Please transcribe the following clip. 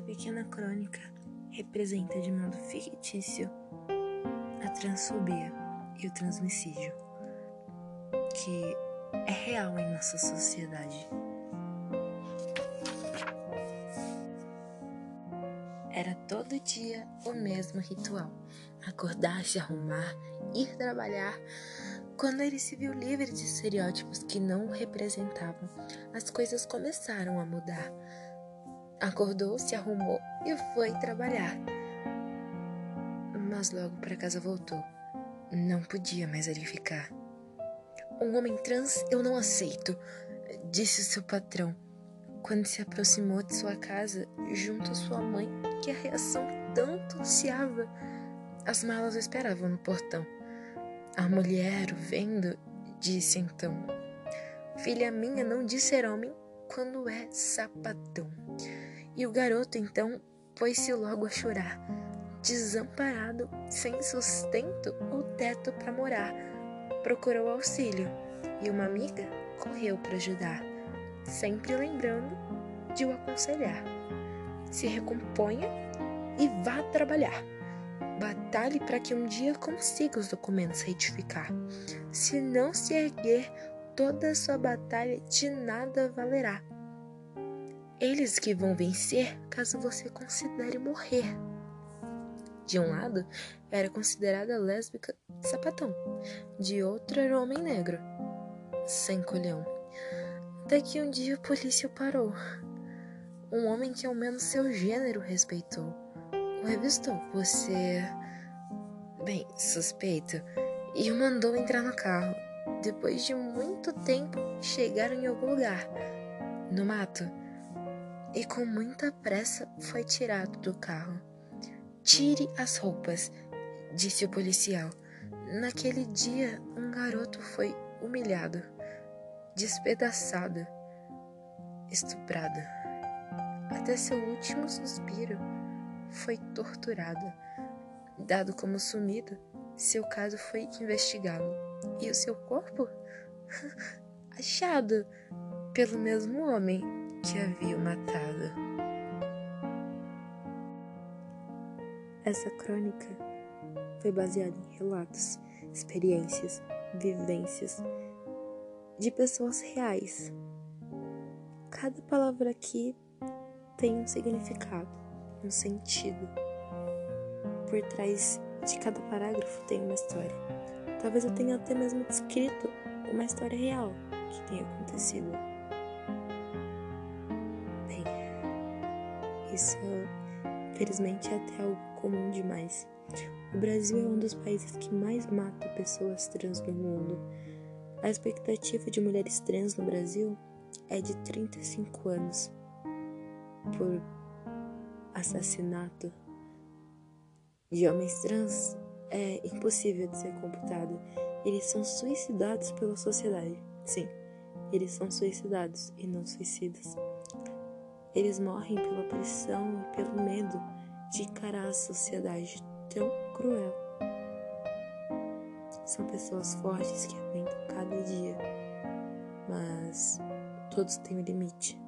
pequena crônica representa de modo fictício a transfobia e o transmissídio, que é real em nossa sociedade. Era todo dia o mesmo ritual: acordar, se arrumar, ir trabalhar. Quando ele se viu livre de estereótipos que não o representavam, as coisas começaram a mudar. Acordou, se arrumou e foi trabalhar. Mas logo para casa voltou. Não podia mais ali ficar. Um homem trans eu não aceito, disse seu patrão quando se aproximou de sua casa junto a sua mãe, que a reação tanto ansiava. As malas o esperavam no portão. A mulher, vendo, disse então: Filha minha, não diz ser homem quando é sapatão. E o garoto então pôs-se logo a chorar, desamparado, sem sustento ou teto para morar. Procurou auxílio e uma amiga correu para ajudar, sempre lembrando de o aconselhar. Se recomponha e vá trabalhar. Batalhe para que um dia consiga os documentos retificar. Se não se erguer, toda sua batalha de nada valerá. Eles que vão vencer caso você considere morrer. De um lado, era considerada lésbica sapatão, de outro era homem negro, sem colhão. Até que um dia a polícia parou. Um homem que ao menos seu gênero respeitou. O revistou. Você. Bem, suspeito. E o mandou entrar no carro. Depois de muito tempo, chegaram em algum lugar. No mato. E com muita pressa foi tirado do carro. Tire as roupas, disse o policial. Naquele dia, um garoto foi humilhado, despedaçado, estuprado. Até seu último suspiro foi torturado. Dado como sumido, seu caso foi investigado e o seu corpo achado pelo mesmo homem que havia matado. Essa crônica foi baseada em relatos, experiências, vivências de pessoas reais. Cada palavra aqui tem um significado, um sentido. Por trás de cada parágrafo tem uma história. Talvez eu tenha até mesmo descrito uma história real que tenha acontecido. Isso Infelizmente é até algo comum demais. O Brasil é um dos países que mais mata pessoas trans no mundo. A expectativa de mulheres trans no Brasil é de 35 anos por assassinato de homens trans é impossível de ser computado. Eles são suicidados pela sociedade. Sim, eles são suicidados e não suicidas. Eles morrem pela pressão e pelo medo de encarar a sociedade tão cruel. São pessoas fortes que aguentam cada dia, mas todos têm um limite.